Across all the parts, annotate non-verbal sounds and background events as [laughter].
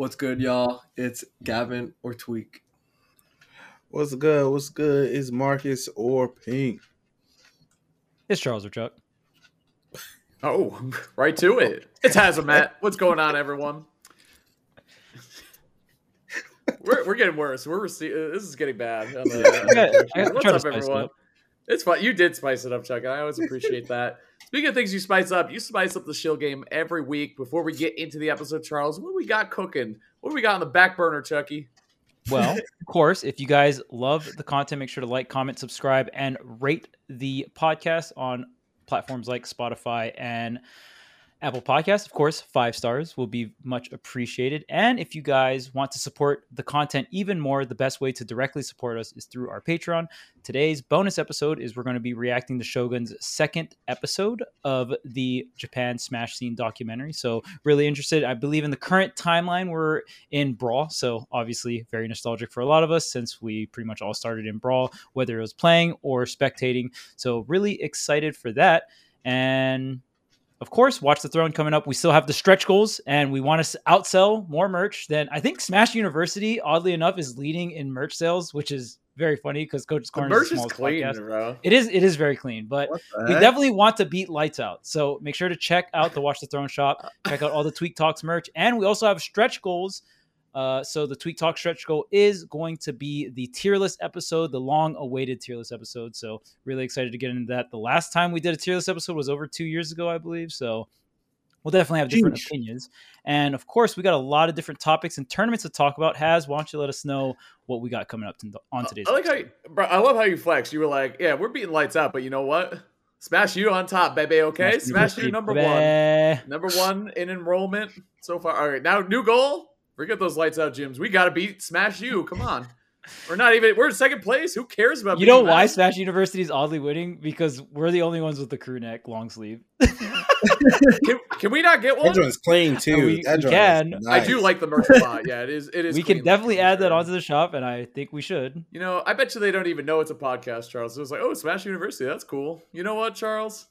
What's good, y'all? It's Gavin or Tweek. What's good? What's good? It's Marcus or Pink. It's Charles or Chuck. [laughs] Oh, right to it. It's Hazamat. What's going on, everyone? We're, we're getting worse. We're rece- uh, this is getting bad. [laughs] on the- I gotta What's up, spice it everyone? It's fun. You did spice it up, Chuck. and I always appreciate that. Speaking of things you spice up, you spice up the shill game every week. Before we get into the episode, Charles, what do we got cooking? What do we got on the back burner, Chucky? Well, [laughs] of course, if you guys love the content, make sure to like, comment, subscribe, and rate the podcast on platforms like Spotify and Apple Podcasts. Of course, five stars will be much appreciated. And if you guys want to support the content even more, the best way to directly support us is through our Patreon. Today's bonus episode is we're going to be reacting to Shogun's second episode of the Japan Smash Scene documentary. So, really interested. I believe in the current timeline, we're in Brawl. So, obviously, very nostalgic for a lot of us since we pretty much all started in Brawl, whether it was playing or spectating. So, really excited for that. And of course, Watch the Throne coming up. We still have the stretch goals, and we want to outsell more merch than I think Smash University, oddly enough, is leading in merch sales, which is very funny because Coach's The Corner merch is, is clean, podcast. bro. It is it is very clean, but we definitely want to beat lights out. So make sure to check out the Watch the Throne shop. [laughs] Check out all the Tweek Talks merch, and we also have stretch goals. Uh, so the Tweek Talk stretch goal is going to be the tier list episode, the long-awaited tier list episode. So really excited to get into that. The last time we did a tier list episode was over two years ago, I believe. So we'll definitely have different opinions. And of course, we got a lot of different topics and tournaments to talk about. Has why don't you let us know what we got coming up to, on today's? I like how, you, bro. I love how you flex. You were like, "Yeah, we're beating lights out," but you know what? Smash you on top, baby. Okay, smash you number one. Number one in enrollment so far. All right, now new goal. Forget those lights out gyms. We got to beat Smash U. [laughs] Come on. We're not even. We're in second place. Who cares about? You know why that? Smash University is oddly winning? Because we're the only ones with the crew neck long sleeve. [laughs] Can, can we not get one? joint's clean too. We- that we can. is I do like the merch a lot. Yeah, it is. It is. we can definitely looking, add that sure. onto the shop, and I think we should. You know, I bet you they don't even know it's a podcast, Charles. It was like, oh, Smash University. That's cool. You know what, Charles?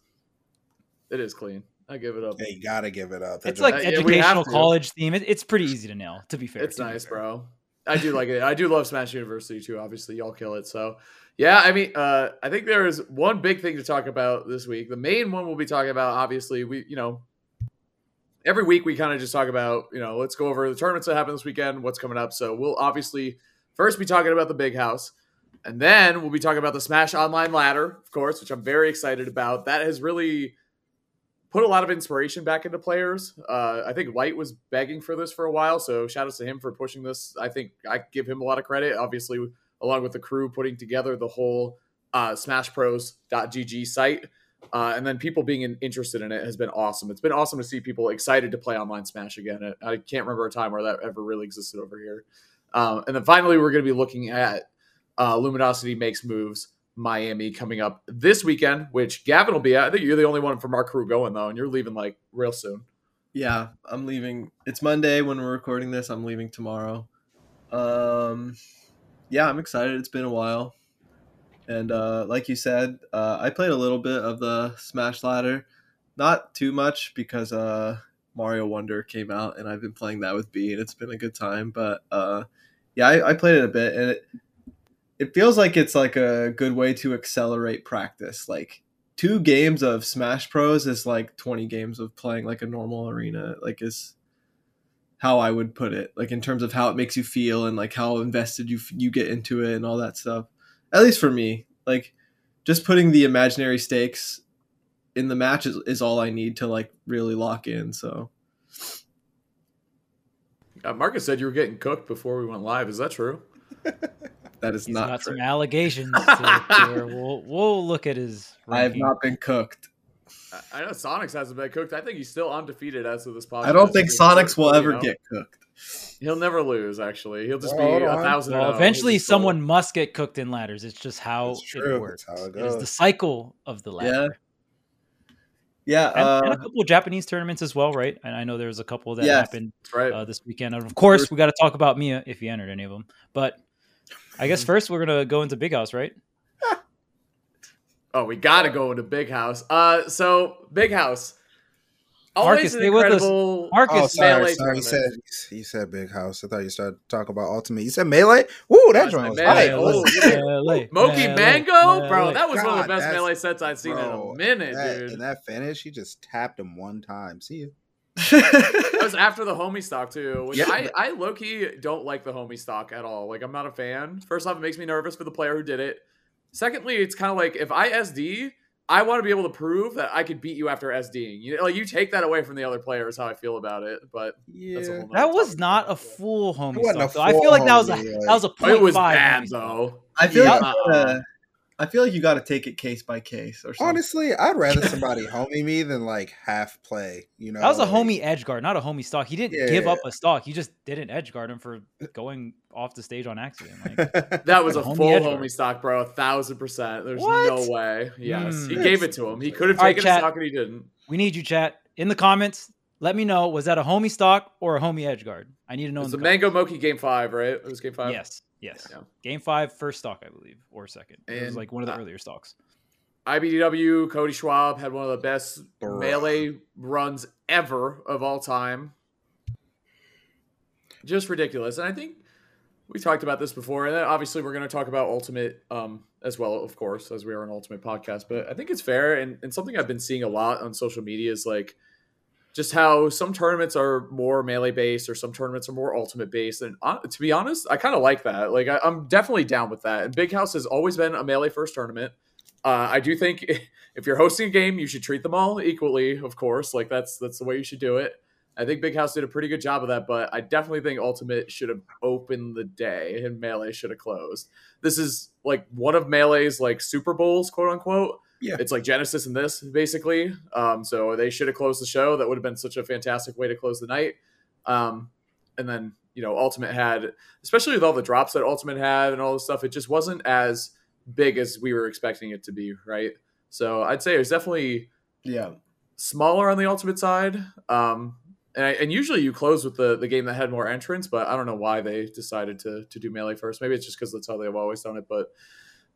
It is clean. I give it up. Yeah, you gotta give it up. That It's like Uh, yeah, we have educational to. college theme. It, it's pretty easy to nail. To be fair, It's nice, fair. bro. I do like it. I do love Smash University too. Obviously, y'all kill it. So, yeah, I mean, uh, I think there is one big thing to talk about this week. The main one we'll be talking about, obviously, we you know, every week we kind of just talk about you know, let's go over the tournaments that happened this weekend, what's coming up. So we'll obviously first be talking about the big house. And then we'll be talking about the Smash Online ladder, of course, which I'm very excited about. That has really put a lot of inspiration back into players. Uh, I think White was begging for this for a while, so shout outs to him for pushing this. I think I give him a lot of credit, obviously, along with the crew putting together the whole uh, SmashPros.gg site. Uh, and then people being in, interested in it has been awesome. It's been awesome to see people excited to play online Smash again. I, I can't remember a time where that ever really existed over here. Um, and then finally, we're going to be looking at uh, Luminosity Makes Moves Miami coming up this weekend, which Gavin will be at. I think you're the only one from our crew going though, and you're leaving like real soon. Yeah, I'm leaving. It's Monday when we're recording this. I'm leaving tomorrow. Um, yeah, I'm excited. It's been a while, and uh, like you said, uh, I played a little bit of the Smash Ladder, not too much because uh, Mario Wonder came out, and I've been playing that with B, and it's been a good time. But uh, yeah, I, I played it a bit, and it it feels like it's like a good way to accelerate practice. Like two games of Smash Pros is like 20 games of playing like a normal arena. Like is how I would put it. Like in terms of how it makes you feel and like how invested you you get into it and all that stuff. At least for me, like just putting the imaginary stakes in the match is, is all I need to like really lock in. So Uh, Marcus said you were getting cooked before we went live. Is that true? [laughs] that is He's not got true. some allegations. To, [laughs] to we'll we'll look at his. I have not been cooked. I- I know Sonix hasn't been cooked. I think he's still undefeated as of this podcast. I don't think Sonix will you ever know? get cooked. He'll never lose. Actually, he'll just Well, be a thousand. Well, oh. eventually, He's still- someone must get cooked in ladders. It's just how it works. How it It is the cycle of the ladder. Yeah. Yeah. And, and a Uh, couple of Japanese tournaments as well, right? And I know there was a couple that Yes. happened right. uh, this weekend. And of course, we got to talk about Mia if you entered any of them. But I guess first we're gonna go into Big House, right? [laughs] Oh, we got to go into Big House. Uh, so Big House. Always Marcus, an stay with us. incredible Marcus, Oh, sorry, melee sorry. You said you said big house. I thought you started talking about ultimate. You said melee. Woo, that That's joint was melee. tight. Oh, yeah. Melee, Moky melee, Mango, bro, that was one of the best melee sets I've seen bro, in a minute, that, dude. And that finish, he just tapped him one time. See you. That was [laughs] after the homie stock too. Which Yeah. I, I low key don't like the homie stock at all. Like I'm not a fan. First off, it makes me nervous for the player who did it. Secondly, it's kind of like if I SD, I want to be able to prove that I could beat you after SDing. You know, like you take that away from the other players. Is how I feel about it, but Yeah. that's a whole That was not a full homie It wasn't a stock. though. I feel like that was a homie, that was a It was five bad though. I feel Yeah. like you gotta, I feel like you got to take it case by case or something. Honestly, I'd rather [laughs] somebody homie me than like half play. You know, That was a homie edge guard, not a homie stock. He didn't give Yeah. up a stock. He just didn't edge guard him for going off the stage on accident. Like, [laughs] That was a Homie full edge homie stock, bro. A thousand percent. There's What? no way. Yes, he Hmm. gave it to him. He could have All right, taken chat. a stock and he didn't. we need you, chat, in the comments. Let me know. Was that a homie stock or a homie edge guard? I need to know. It's in the the Mango Moky game five, right? It was game five. Yes, yes. Yeah. Game five, first stock, I believe, or second. it was like one of the uh, earlier stocks. IBDW, Cody Schwab had one of the best Bruh. melee runs ever of all time. Just ridiculous. And I think we talked about this before. And then obviously, we're going to talk about Ultimate um, as well, of course, as we are an Ultimate podcast. But I think it's fair. And, and something I've been seeing a lot on social media is like just how some tournaments are more melee based or some tournaments are more ultimate based. And uh, to be honest, I kind of like that. Like, I, I'm definitely down with that. And Big House has always been a melee first tournament. Uh, I do think [laughs] if you're hosting a game, you should treat them all equally. Of course, like that's that's the way you should do it. I think Big House did a pretty good job of that, but I definitely think Ultimate should have opened the day and Melee should have closed. This is like one of Melee's like Super Bowls, quote unquote. Yeah. It's like Genesis and this basically. Um, so they should have closed the show. That would have been such a fantastic way to close the night. Um, and then you know, Ultimate had, especially with all the drops that Ultimate had and all this stuff, it just wasn't as big as we were expecting it to be, right? So I'd say it was definitely yeah. smaller on the ultimate side. Um, and, I, and usually you close with the, the game that had more entrants, but I don't know why they decided to to do melee first. Maybe it's just because that's how they've always done it. But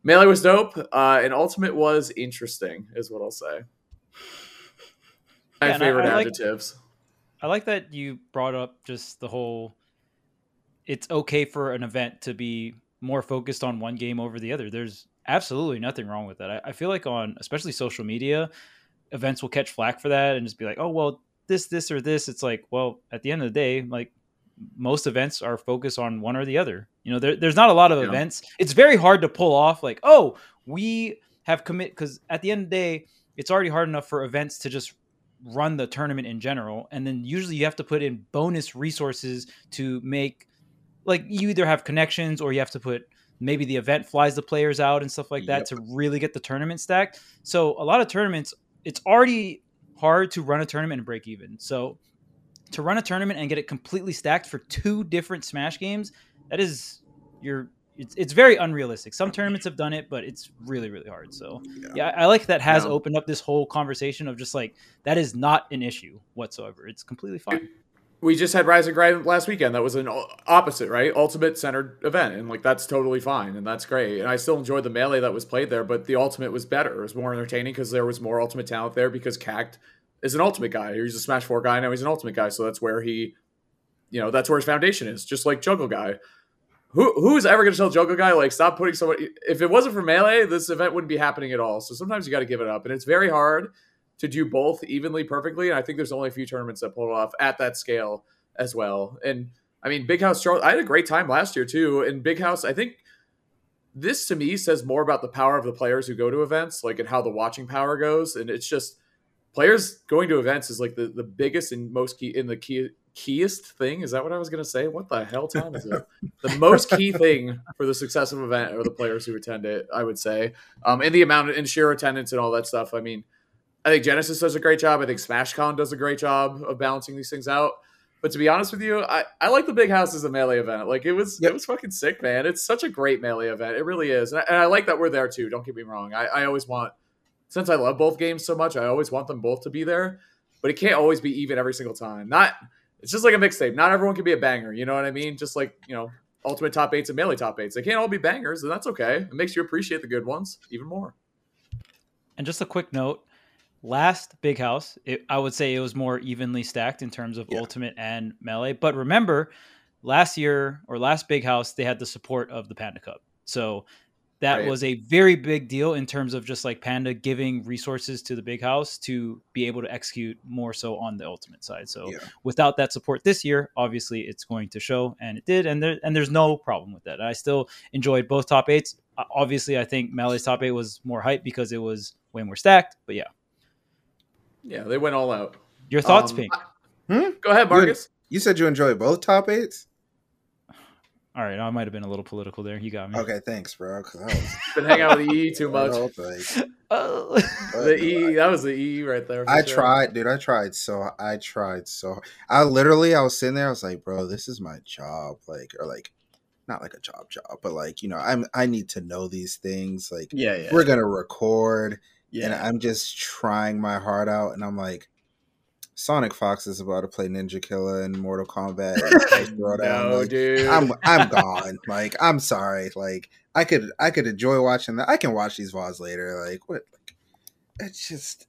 melee was dope, uh, and ultimate was interesting, is what I'll say. My Yeah, I- favorite I like- adjectives. I like that you brought up just the whole. It's okay for an event to be more focused on one game over the other. There's absolutely nothing wrong with that. I, I feel like on especially social media, events will catch flack for that and just be like, "Oh well, this, this, or this." It's like, well, at the end of the day, like most events are focused on one or the other. You know, there, there's not a lot of Yeah. events. It's very hard to pull off like, "Oh, we have commit," because at the end of the day, it's already hard enough for events to just run the tournament in general and then usually you have to put in bonus resources to make like you either have connections or you have to put maybe the event flies the players out and stuff like that Yep. to really get the tournament stacked so a lot of tournaments it's already hard to run a tournament and break even so to run a tournament and get it completely stacked for two different smash games that is you're it's, it's very unrealistic some tournaments have done it but it's really really hard so yeah, I I like that has Yeah. opened up this whole conversation of just like that is not an issue whatsoever. It's completely fine. we just had Rise and Grind last weekend. That was an opposite, right? Ultimate centered event, and like that's totally fine, and that's great. And I still enjoyed the melee that was played there, but the ultimate was better. It was more entertaining because there was more ultimate talent there. Because Cact is an ultimate guy. He's a Smash Four guy. Now he's an ultimate guy, so that's where he, you know, that's where his foundation is. Just like Juggle Guy. Who who's ever going to tell Juggle Guy like stop putting somebody? If it wasn't for melee, this event wouldn't be happening at all. So sometimes you got to give it up, and it's very hard to do both evenly perfectly. And I think there's only a few tournaments that pull it off at that scale as well. And I mean, Big House Charlotte, I had a great time last year too. And Big House, I think this to me says more about the power of the players who go to events, like and how the watching power goes. And it's just players going to events is like the, the biggest and most key in the key keyest thing. Is that what I was gonna say? What the hell time is it? the most key [laughs] thing for the success of an event are the players who attend it, I would say. Um and the amount of and sheer attendance and all that stuff. I mean, I think Genesis does a great job. I think SmashCon does a great job of balancing these things out. But to be honest with you, I, I like the big house as a melee event. Like it was Yep. it was fucking sick, man. It's such a great melee event. It really is. And I, and I like that we're there too. Don't get me wrong. I, I always want since I love both games so much, I always want them both to be there. But it can't always be even every single time. Not it's just like a mixtape. Not everyone can be a banger. You know what I mean? Just like, you know, ultimate top eights and melee top eights. They can't all be bangers, and that's okay. It makes you appreciate the good ones even more. And just a quick note, last big house, it, I would say it was more evenly stacked in terms of Yeah. ultimate and melee. But remember, last year or last big house, they had the support of the Panda Cup. So that Right. was a very big deal in terms of just like Panda giving resources to the big house to be able to execute more so on the ultimate side. So Yeah. without that support this year, obviously it's going to show, and it did, and there and there's no problem with that. I still enjoyed both top eights. Obviously, I think Melee's top eight was more hype because it was way more stacked. But yeah, Yeah, they went all out. your thoughts, Um, Pink? Hmm? Go ahead, Marcus. You said you enjoyed both top eights. All right, I might have been a little political there. You got me. Okay, thanks, bro. 'cause I was [laughs] Been hanging out with [laughs] [laughs] oh. the E too much. I was like, Oh. The E, that was the E right there. I sure. tried, dude. I tried so. I tried so. I literally, I was sitting there. I was like, bro, this is my job. Like, or like, not like a job, job, but like, you know, I'm. I need to know these things. Like, Yeah, yeah, we're gonna record, and. I'm just trying my heart out, and I'm like. Sonic Fox is about to play NinjaKilla in Mortal Kombat. [laughs] No, like, dude. I'm I'm [laughs] gone. Like I'm sorry. Like I could I could enjoy watching that. I can watch these VODs later. Like what? Like, it's just.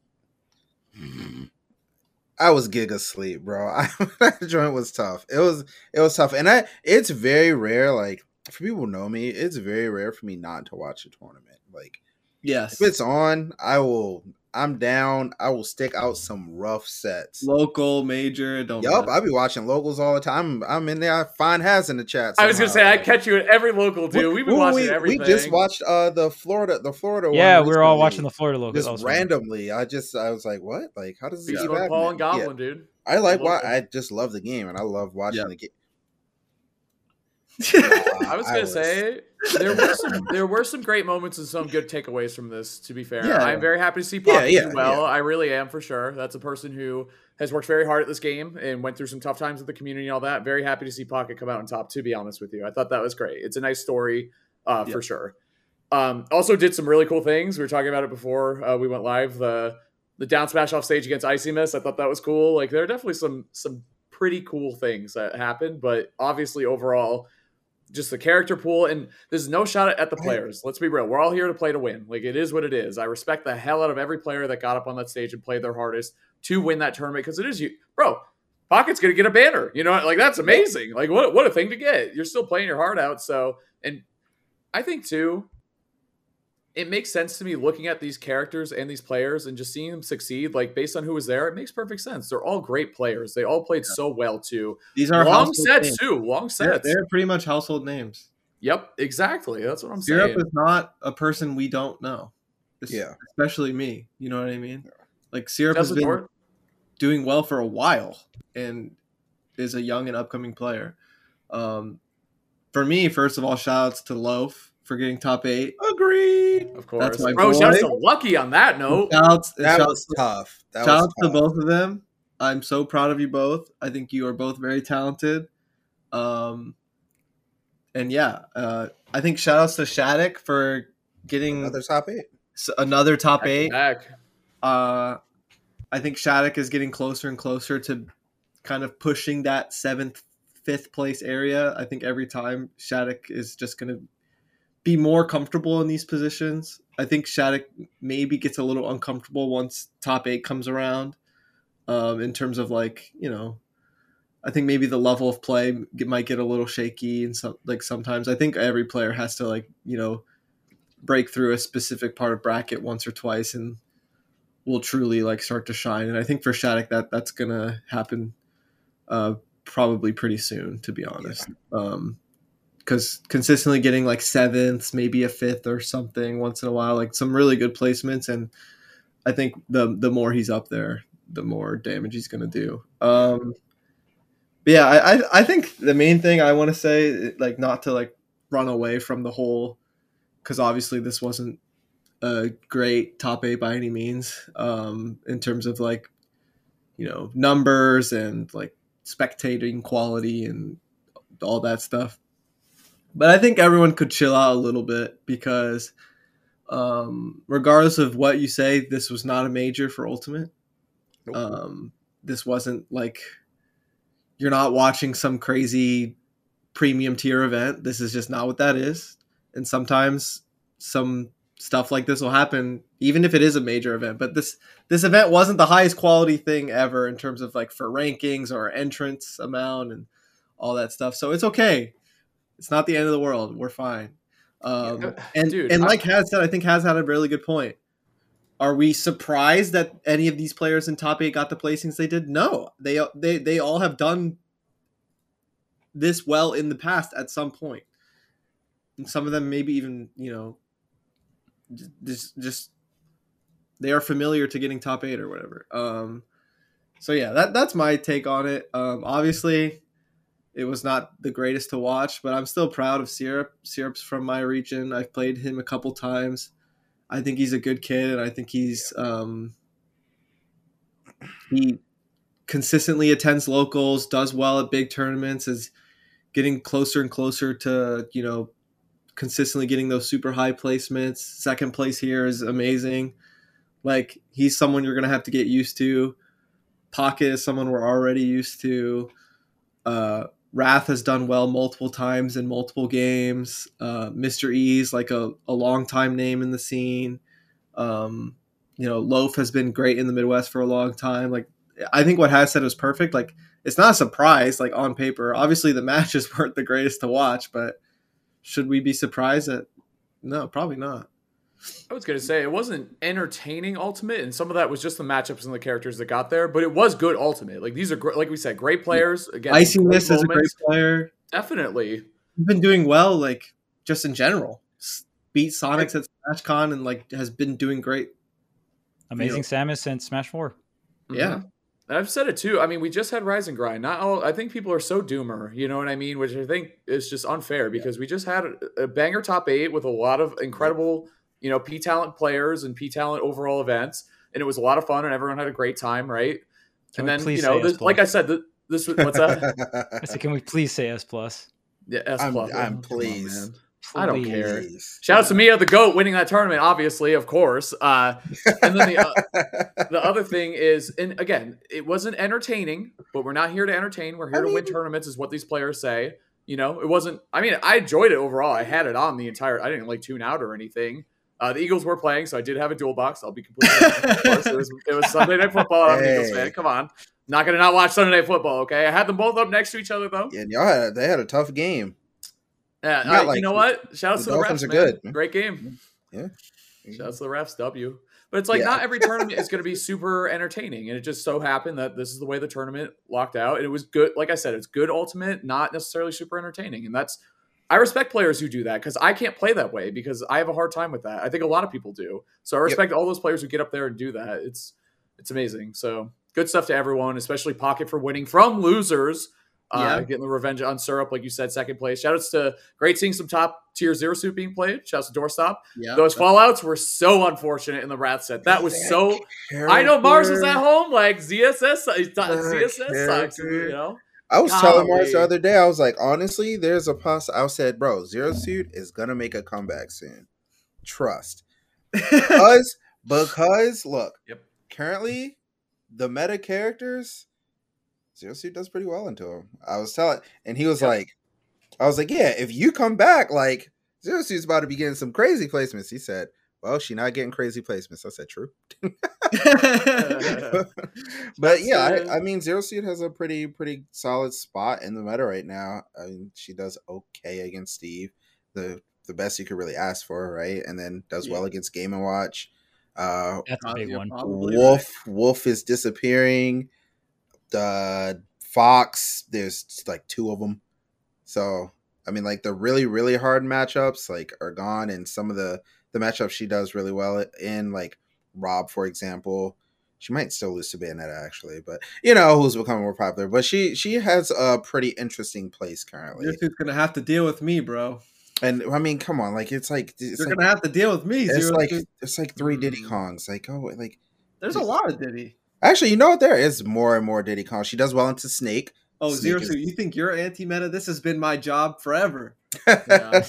I was gig asleep, bro. [laughs] I, that joint was tough. It was it was tough, and I it's very rare. Like for people who know me, it's very rare for me not to watch a tournament. Like yes. if it's on, I will. I'm down. I will stick out some rough sets. Local, major, don't Yup, matter. I be watching locals all the time. I'm in there. I find has in the chat. I was gonna say. I catch you at every local dude. We've been Who watching we, everything. We just watched uh the Florida the Florida yeah, one we were all watching the Florida locals. Just randomly. I just I was like, what? Like, how does this Beast keep Paul happening? and Yeah. Goblin, dude. I like why I just love the game and I love watching Yeah. the game. [laughs] I was gonna say there were some there were some great moments and some good takeaways from this. To be fair, Yeah. I'm very happy to see Yeah, Poppy yeah, do well. yeah. I really am for sure. That's a person who has worked very hard at this game and went through some tough times with the community and all that. Very happy to see Pocket come out on top. To be honest with you, I thought that was great. It's a nice story uh, Yeah. for sure. Um, also did some really cool things. We were talking about it before uh, we went live. The the down smash off stage against Icy. I thought that was cool. Like there are definitely some some pretty cool things that happened, but obviously overall, just the character pool and there's no shot at the players. Let's be real. We're all here to play to win. Like it is what it is. I respect the hell out of every player that got up on that stage and played their hardest to win that tournament because it is you, bro. Pocket's gonna get a banner. You know, like that's amazing. Like what what a thing to get. You're still playing your heart out. So and I think too, it makes sense to me looking at these characters and these players and just seeing them succeed, like based on who was there, it makes perfect sense. They're all great players. They all played so well too. These are Long household sets names. too. Long They're, sets. they're pretty much household names. Yep, exactly. That's what I'm saying. Syrup is not a person we don't know. Es- Yeah. Especially me. You know what I mean? Like Syrup has been Dort, doing well for a while and is a young and upcoming player. Um, for me, first of all, shout outs to Loaf for getting top eight. Agreed. of course. That's my Bro, boy. shout out to Lucky on that note. Shout outs, That shout was outs- tough. That shout was outs to both of them. I'm so proud of you both. I think you are both very talented. Um, and yeah, uh, I think shout outs to Shattuck for getting Another top eight. s- another top Back eight. back. Uh, I think Shattuck is getting closer and closer to kind of pushing that seventh, fifth place area. I think every time Shattuck is just going to be more comfortable in these positions. I think Shattuck maybe gets a little uncomfortable once top eight comes around. Um, in terms of like you know, I think maybe the level of play might get a little shaky and some like sometimes. I think every player has to like you know break through a specific part of bracket once or twice and will truly like start to shine. And I think for Shattuck that that's gonna happen uh, probably pretty soon, to be honest. Um, because consistently getting like sevenths, maybe a fifth or something once in a while, like some really good placements, and I think the the more he's up there, the more damage he's gonna do. Um, yeah, I, I I think the main thing I want to say, like not to like run away from the whole, because obviously this wasn't a great top eight by any means, um, in terms of like, you know, numbers and like spectating quality and all that stuff. But I think everyone could chill out a little bit because, um, regardless of what you say, this was not a major for Ultimate. Nope. Um, this wasn't like you're not watching some crazy premium tier event. This is just not what that is. And sometimes some stuff like this will happen even if it is a major event. But this this event wasn't the highest quality thing ever in terms of like for rankings or entrance amount and all that stuff. So it's okay. It's not the end of the world. We're fine. Um, and dude, and I- like Has said, I think Has had a really good point. Are we surprised that any of these players in top eight got the placings they did? No, they they they all have done this well in the past at some point, and some of them maybe even you know just just they are familiar to getting top eight or whatever. Um, so yeah, that that's my take on it. Um, obviously, it was not the greatest to watch, but I'm still proud of Syrup. Syrup's from my region. I've played him a couple times. I think he's a good kid, and I think he's um, he consistently attends locals, does well at big tournaments, is getting closer and closer to you know consistently getting those super high placements. Second place here is amazing. Like he's someone you're gonna have to get used to. Pocket is someone we're already used to. Uh, Wrath has done well multiple times in multiple games. Uh, Mr. E's like a, a long time name in the scene. Um, you know, Loaf has been great in the Midwest for a long time. Like, I think what Has said was perfect. Like, it's not a surprise, like on paper. Obviously, the [laughs] matches weren't the greatest to watch, but should we be surprised that? No, probably not. I was gonna say it wasn't entertaining ultimate, and some of that was just the matchups and the characters that got there. But it was good ultimate. Like these are great, like we said, great players. Again, Icing great this is a great player. Definitely. He's been doing well, like just in general. Beat Sonix at SmashCon and like has been doing great. Amazing Feel- Samus and Smash Four. Yeah. Mhm. And I've said it too. I mean, we just had Rise and Grind. Not all. I think people are so doomer. You know what I mean? Which I think is just unfair because we just had a, a banger top eight with a lot of incredible, you know, P talent players and P talent overall events, and it was a lot of fun and everyone had a great time, right? Can and then you know, this, like I said, th- this was what's that? [laughs] I said, can we please say S plus? Yeah, S I'm, plus. I'm Come on, pleased. man. I don't care. Please. Shout out to Mia the goat winning that tournament, obviously, of course. Uh, and then the uh, [laughs] the other thing is, and again, it wasn't entertaining, but we're not here to entertain. We're here I to win tournaments, is what these players say. You know, it wasn't. I mean, I enjoyed it overall. I had it on the entire. I didn't like tune out or anything. Uh, the Eagles were playing, so I did have a dual box. I'll be completely honest. It was it [laughs] was Sunday Night Football. I'm an Eagles fan. Come on, not gonna not watch Sunday Night Football. Okay, I had them both up next to each other though. yeah, y'all had they had a tough game. Yeah, uh, like- you know what? Shout out the to the Dolphins refs, are man. good. Great game. Yeah. Shout out to the refs, W. But it's like Yeah. not every tournament is going to be super entertaining, and it just so happened that this is the way the tournament locked out, and it was good. Like I said, it's good ultimate, not necessarily super entertaining, and that's I respect players who do that because I can't play that way because I have a hard time with that. I think a lot of people do, so I Yep. respect all those players who get up there and do that. It's it's amazing. So good stuff to everyone, especially Pocket for winning from losers. Uh, Yeah. getting the revenge on Syrup, like you said, second place. Shoutouts to great seeing some top tier zero suit being played. Shouts to Doorstop. Yeah. Those fallouts were so unfortunate in the Wrath set. That was so. I know Mars was at home. Like ZSS, ZSS sucks. You know. I was telling Mars the other day, I was like, honestly, there's a poss. I said, bro, Zero Suit is gonna make a comeback soon. Trust, [laughs] because because look, Yep. currently the meta characters, Zero Suit does pretty well into him. I was telling, and he was Yep. like, I was like, yeah, if you come back, like Zero Suit's about to be getting some crazy placements. He said, well, she not getting crazy placements. I said, true. [laughs] [laughs] but yeah, I, I mean, Zero Suit has a pretty pretty solid spot in the meta right now. I mean, she does okay against Steve, the the best you could really ask for, right? And then does well against Game and Watch. Uh, That's a big one. probably Wolf Wolf is disappearing. The Fox, there's like two of them. So I mean, like the really really hard matchups like are gone, and some of the the matchups she does really well in, like Rob, for example. She might still lose to Bayonetta actually, but you know who's becoming more popular. But she she has a pretty interesting place currently. This dude's gonna have to deal with me, bro. And I mean, come on, like it's like it's You're like, gonna have to deal with me. it's Zero like Suit. it's like three Diddy Mm. Kongs. Like oh, like There's a lot of Diddy. actually, you know what? There is more and more Diddy Kong. She does well into Snake. Oh, Snake Zero is-. You think you're anti-meta? This has been my job forever. [laughs] Yeah.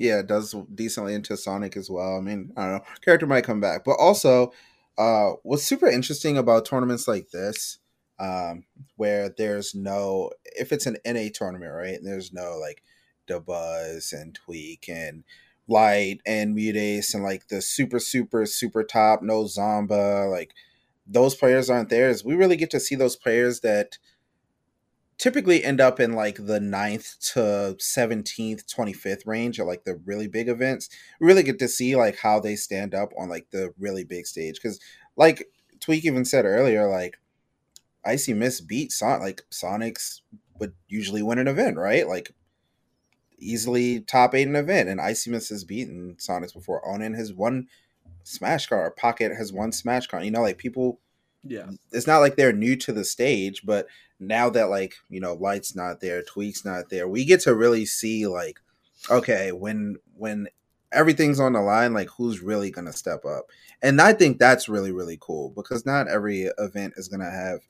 Yeah, it does decently into Sonic as well. I mean, I don't know. Character might come back. But also, uh what's super interesting about tournaments like this, um, where there's no if it's an NA tournament, right? And there's no like the Buzz and Tweek and Light and MuteAce and like the super super super top no Zomba like those players aren't there. Is we really get to see those players that typically end up in like the 9th to 17th 25th range at like the really big events. We really get to see like how they stand up on like the really big stage. Because like tweek even said earlier like icymist beat son like sonix would usually win an event right? Like easily top eight an event and icymist has beaten sonix before. Onin has won smash car pocket has won smash car you know like people Yeah. it's not like they're new to the stage, but now that like you know light's not there, tweeks not there, we get to really see like okay when when everything's on the line, like who's really gonna step up, and I think that's really really cool because not every event is gonna have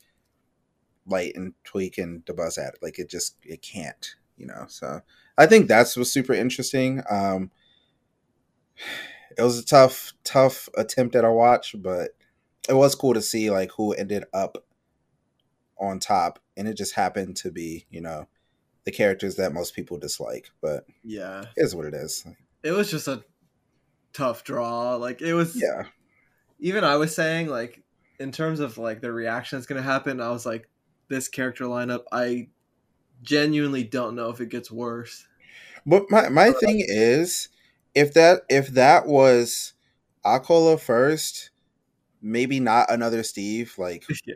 light and tweek and buzz at it. Like it just it can't, you know. So I think that's was super interesting. Um, it was a tough tough attempt at a watch, but it was cool to see like who ended up on top and it just happened to be you know the characters that most people dislike but Yeah. it is what it is It was just a tough draw. Like it was yeah even I was saying like in terms of like the reaction that's gonna happen, I was like, this character lineup, I genuinely don't know if it gets worse. but my, my thing is if that if that was acola first maybe not another steve like [laughs] yeah.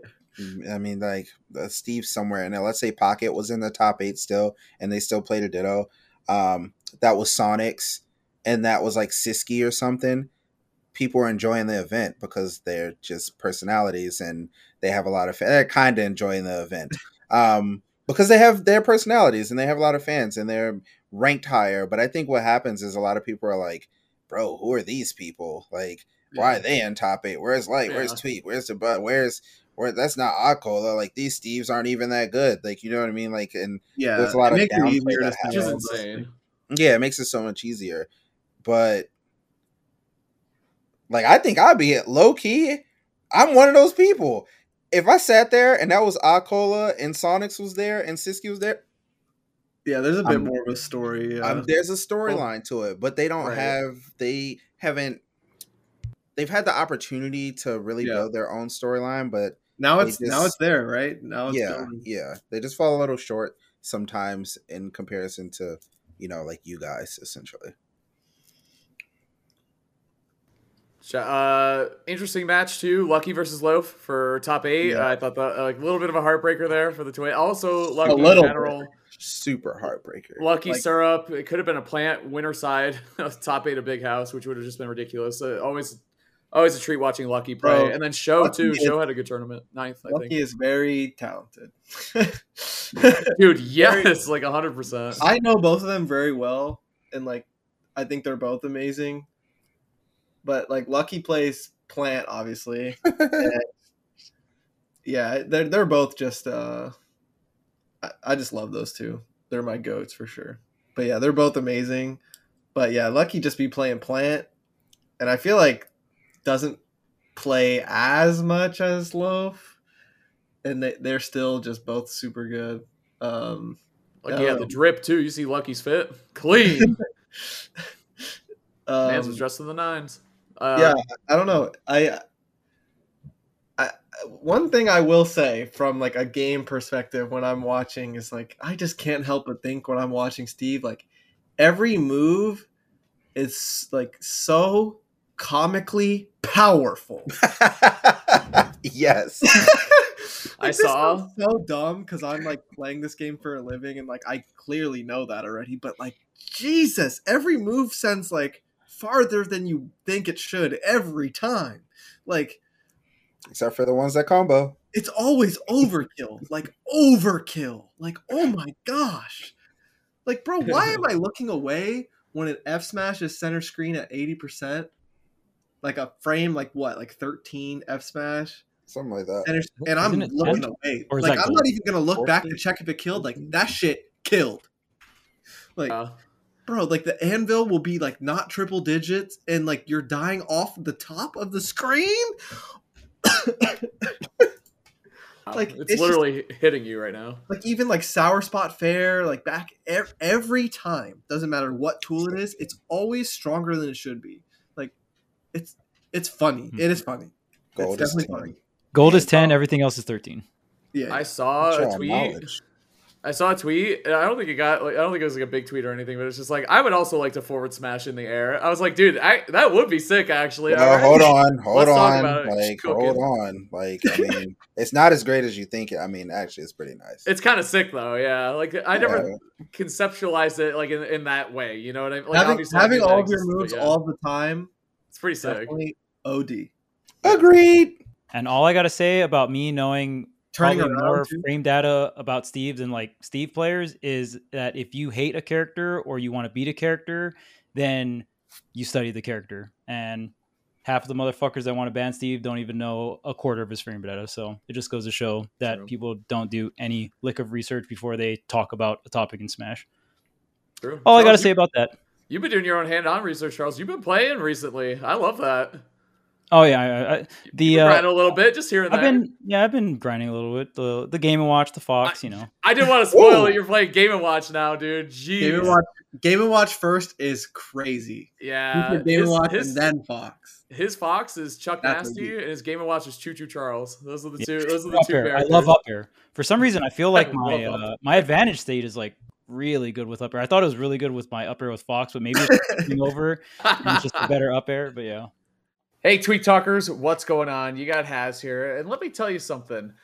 I mean, like uh, Steve somewhere in there. Let's say Pocket was in the top eight still, and they still played a Ditto. Um, that was Sonix, and that was like Sisqui or something. People are enjoying the event because they're just personalities, and they have a lot of. Fa- they're kind of enjoying the event [laughs] um, because they have their personalities, and they have a lot of fans, and they're ranked higher. But I think what happens is a lot of people are like, "Bro, who are these people? Like, why are they in top eight? Where's Light? Where's Tweek? Where's the butt? Where's where that's not Acola. Like these Steves aren't even that good. Like you know what I mean? Like and Yeah. There's a lot it of makes it downplay easier that Which is happens. insane. yeah, it makes it so much easier. But like I think I'd be it. low key. I'm one of those people. If I sat there and that was Acola and Sonix was there and Sisqui was there, Yeah, there's a bit I'm- more of a story. Yeah. um, there's a storyline to it, but they don't Right. have they haven't they've had the opportunity to really Yeah. build their own storyline, but now they it's now it's there, right? Now it's yeah, going. yeah. They just fall a little short sometimes in comparison to, you know, like you guys essentially. Uh, interesting match too. Lucky versus Loaf for top eight. Yeah. I thought that like a little bit of a heartbreaker there for the twin. Also, Lucky in little bit. general. Super heartbreaker. Lucky Like- syrup. It could have been a plant winner side [laughs] top eight a big house, which would have just been ridiculous. Uh, always, always a treat watching Lucky play. Bro, and then Show Lucky too. is- Show had a good tournament, ninth I Lucky think. is very talented. [laughs] Dude, yes, like hundred percent. I know both of them very well, and like I think they're both amazing. But like Lucky plays Plant, obviously. [laughs] And, yeah, they're they're both just. uh I, I just love those two. They're my goats for sure. But yeah, they're both amazing. But yeah, Lucky just be playing Plant, and I feel like doesn't play as much as Loaf, and they they're still just both super good. Um, had the Um, drip too. You see Lucky's fit, clean. [laughs] um, Man's was dressed in the nines. Uh, yeah, I don't know. I, I one thing I will say from like a game perspective when I'm watching is like I just can't help but think when I'm watching Steve like every move is like so comically powerful. [laughs] yes. [laughs] I Like, this saw- so dumb because I'm like playing this game for a living and like I clearly know that already, but like Jesus, every move sends like farther than you think it should every time. Like Except for the ones that combo. it's always overkill, [laughs] like overkill. Like oh my gosh, like bro, why am I looking away when an F smash is center screen at eighty percent? Like a frame, like what, like thirteen F smash? Something like that. center, and I'm looking 10? away. Or Like I'm gold? not even gonna look back to check if it killed. Like that shit killed. Like uh, bro, like the anvil will be like not triple digits, and like you're dying off the top of the screen. [coughs] Like, it's, it's literally hitting you right now. like even like sour spot fair like back ev- every time doesn't matter what tool it is it's always stronger than it should be like it's it's funny it is mm-hmm. funny Gold it's is definitely 10. funny Gold is ten. Everything else is thirteen. yeah I saw a tweet. knowledge. I saw a tweet, and I don't think it got like I don't think it was like a big tweet or anything, but it's just like I would also like to forward smash in the air. I was like, dude, I that would be sick actually. No, All right. hold on, [laughs] hold Let's on. Like, Cook hold on. Like, I mean, [laughs] it's not as great as you think. I mean, actually, it's pretty nice. It's kind of sick though, yeah. Like I never Yeah. conceptualized it like in, in that way. You know what I mean? Like, having, having all of your existed, moves yeah, all the time it's pretty sick. definitely od Agreed. And all I gotta say about me knowing turning probably around more too. frame data about Steve than like Steve players is that if you hate a character or you want to beat a character, then you study the character. And half of the motherfuckers that want to ban Steve don't even know a quarter of his frame data. So it just goes to show that True. people don't do any lick of research before they talk about a topic in Smash. True. All I gotta say about that. You've been doing your own hand-on research, Charles. You've been playing recently. I love that. Oh yeah, I, I, the You've uh, grinding a little bit, just here and I've there. been yeah, I've been grinding a little bit. The the Game and Watch, the Fox, you know. I didn't want to spoil Ooh. it. You're playing Game and Watch now, dude. Jeez. game and watch game and watch first is crazy Yeah. Game his, and watch his, and then fox his Fox is Chuck That's Nasty, and his Game and Watch is Choo Choo Charles. Those are the Yeah. two. Those are the Up two air. I love up air. For some reason, I feel like I my uh, my advantage state is like really good with up air. I thought it was really good with my up air with Fox, but maybe it's [laughs] over it's just a better up air. But yeah, Hey, Tweek Talkers, what's going on? You got Has here. And let me tell you something.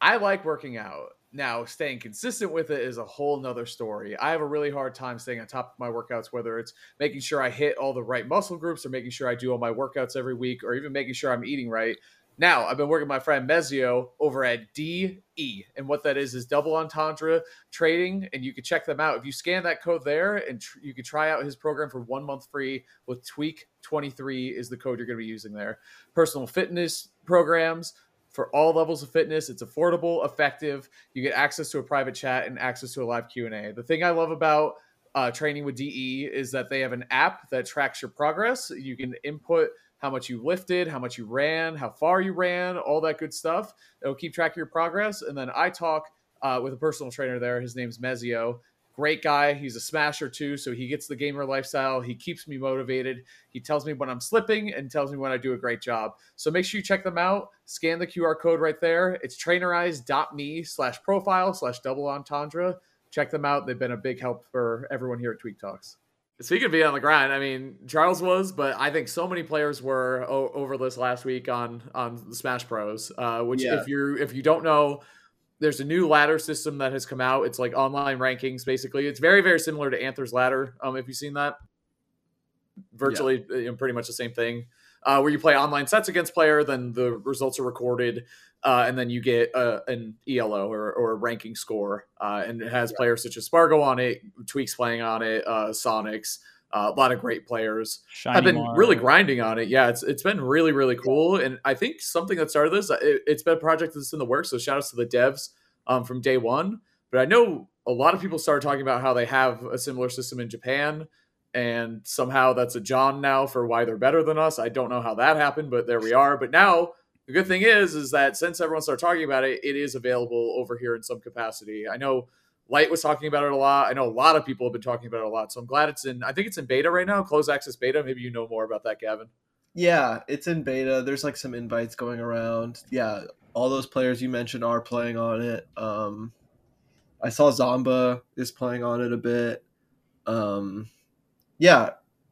I like working out. Now, staying consistent with it is a whole nother story. I have a really hard time staying on top of my workouts, whether it's making sure I hit all the right muscle groups or making sure I do all my workouts every week or even making sure I'm eating right. Now, I've been working with my friend Mezio over at DE. And what that is is double entendre trading. And you can check them out. If you scan that code there and tr- you can try out his program for one month free with Tweek23 is the code you're going to be using there. Personal fitness programs for all levels of fitness. It's affordable, effective. You get access to a private chat and access to a live Q&A. The thing I love about uh, training with DE is that they have an app that tracks your progress. You can input how much you lifted, how much you ran, how far you ran, all that good stuff. It'll keep track of your progress. And then I talk uh, with a personal trainer there. His name's Mezio. Great guy. He's a smasher too. So he gets the gamer lifestyle. He keeps me motivated. He tells me when I'm slipping and tells me when I do a great job. So make sure you check them out. Scan the QR code right there. It's trainerize.me slash profile slash double entendre. Check them out. They've been a big help for everyone here at Tweek Talks. Speaking of being on the grind, I mean Charles was, but I think so many players were o- over this last week on on the Smash Pros. Uh, which, Yeah. if you if you don't know, there's a new ladder system that has come out. It's like online rankings, basically. It's very very similar to Anther's ladder. Um, if you've seen that, virtually uh, pretty much the same thing. Uh, where you play online sets against player, then the results are recorded, uh, and then you get uh, an ELO or, or a ranking score, uh, and it has players such as Sparg0 on it, Tweeks playing on it, uh, Sonix, uh, a lot of great players. Shiny I've been Mar- really grinding on it. Yeah, it's it's been really really cool, and I think something that started this, it, it's been a project that's in the works. So shout outs to the devs um, from day one. But I know a lot of people started talking about how they have a similar system in Japan, and somehow that's a John now for why they're better than us. I don't know how that happened, but there we are. But now the good thing is, is that since everyone started talking about it, it is available over here in some capacity. I know Light was talking about it a lot. I know a lot of people have been talking about it a lot. So I'm glad it's in. I think it's in beta right now, closed access beta. Maybe you know more about that, Gavin. Yeah, it's in beta. There's like some invites going around. Yeah, all those players you mentioned are playing on it. Um, I saw Zomba is playing on it a bit. Um, yeah,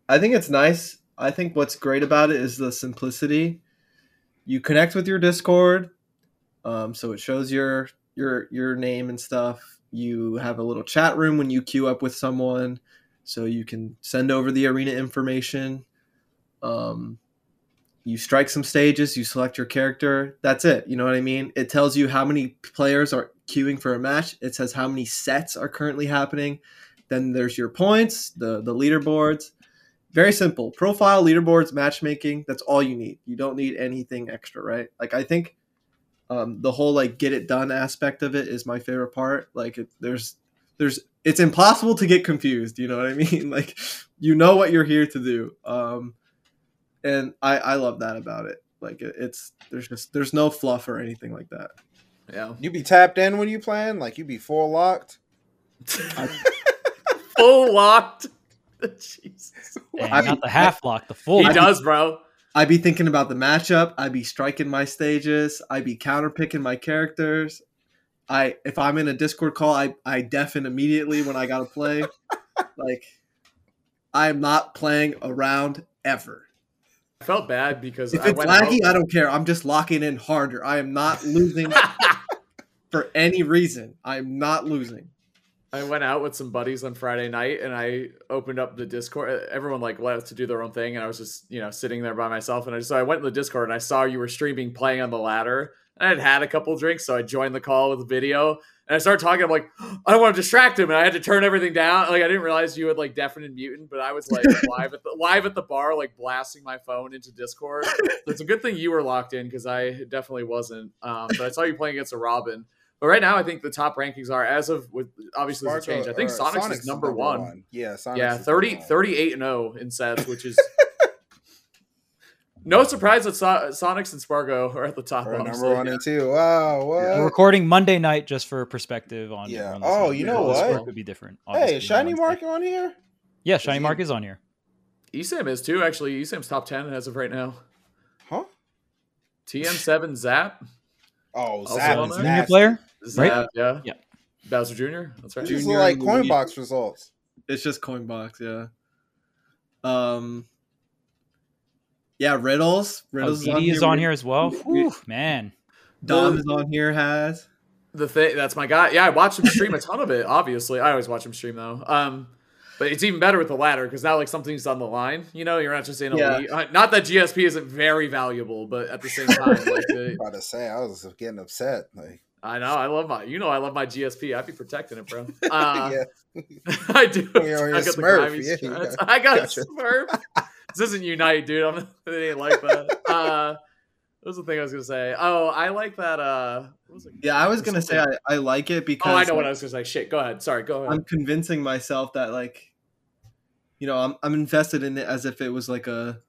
I think it's nice. I think what's great about it is the simplicity. You connect with your Discord, um, so it shows your your your name and stuff. You have a little chat room when you queue up with someone, so you can send over the arena information. Um, you strike some stages, you select your character. That's it. You know what I mean? It tells you how many players are queuing for a match. It says how many sets are currently happening. Then there's your points, the the leaderboards. Very simple. Profile, leaderboards, matchmaking. That's all you need. You don't need anything extra, right? Like I think um, the whole like get it done aspect of it is my favorite part. Like it, there's there's it's impossible to get confused. You know what I [laughs] mean? Like you know what you're here to do. Um, and I I love that about it. Like it, it's there's just there's no fluff or anything like that. Yeah. You be tapped in when you playing? Like you be four locked? [laughs] [laughs] Full locked. [laughs] Jesus. And I not mean, the half lock, the full. He lock. does, bro. I be thinking about the matchup. I be striking my stages. I be counter picking my characters. I if I'm in a Discord call, I I deafen immediately when I gotta play. [laughs] like I am not playing around ever. I felt bad because If I it's went laggy, out. I don't care. I'm just locking in harder. I am not losing [laughs] for any reason. I am not losing. I went out with some buddies on Friday night and I opened up the Discord. Everyone like left to do their own thing, and I was just you know sitting there by myself. And I so I went in the Discord and I saw you were streaming playing on the ladder. And I had had a couple drinks, so I joined the call with video. And I started talking. I'm like, I don't want to distract him, and I had to turn everything down. Like I didn't realize you had like deafened and mutant, but I was like [laughs] live at the live at the bar, like blasting my phone into Discord. So it's a good thing you were locked in because I definitely wasn't. Um, but I saw you playing against a Robin. But right now, I think the top rankings are as of with obviously there's a change. I think Sparg0- Sonix, is number, one. Yeah, Sonix Yeah, is 30, 38 and 0 in sets, which is [laughs] no surprise that so- Sonix and Sparg0 are at the top. Or honestly. number one and two. Wow, what? We're recording Monday night just for perspective on. Yeah. on Oh, you know This what? work Could be different. Hey, Shiny Mark Wednesday. on here? Yeah, Shiny he- Mark is on here. ESAM is too. Actually, ESAM's top 10 as of right now. Huh? TM7 Zap. Oh, Also Zap on is there? Junior player. Zap, Right? yeah. Yeah. Bowser Jr. That's right. These Junior like and coin box results. It's just Coinbox, yeah. Um Yeah, Riddles. Oh, Riddles DD is on here as well. Whew, man. Dom is on here, has. the thing that's my guy. Yeah, I watch him stream a ton of it. Obviously, I always watch him stream though. Um, but it's even better with the ladder because now like something's on the line. You know, you're not just in a Yeah. league. Uh, Not that GSP isn't very valuable, but at the same time, like [laughs] the, about to say, I was getting upset. Like, I know I love my. You know, I love my GSP. I'd be protecting it, bro. [laughs] Uh, yeah, [laughs] I do. You're- you're I got the Smurf. grimy Yeah, got- [laughs] I got gotcha. Smurf. this isn't Unite, dude. I'm, it ain't like that. Uh, what was the thing I was gonna say? Oh, I like that. Uh, was? Yeah, I was gonna say I, I like it because Oh, I know what I was gonna say. Shit, go ahead. Sorry, go ahead. I'm convincing myself that like you know, I'm I'm invested in it as if it was like a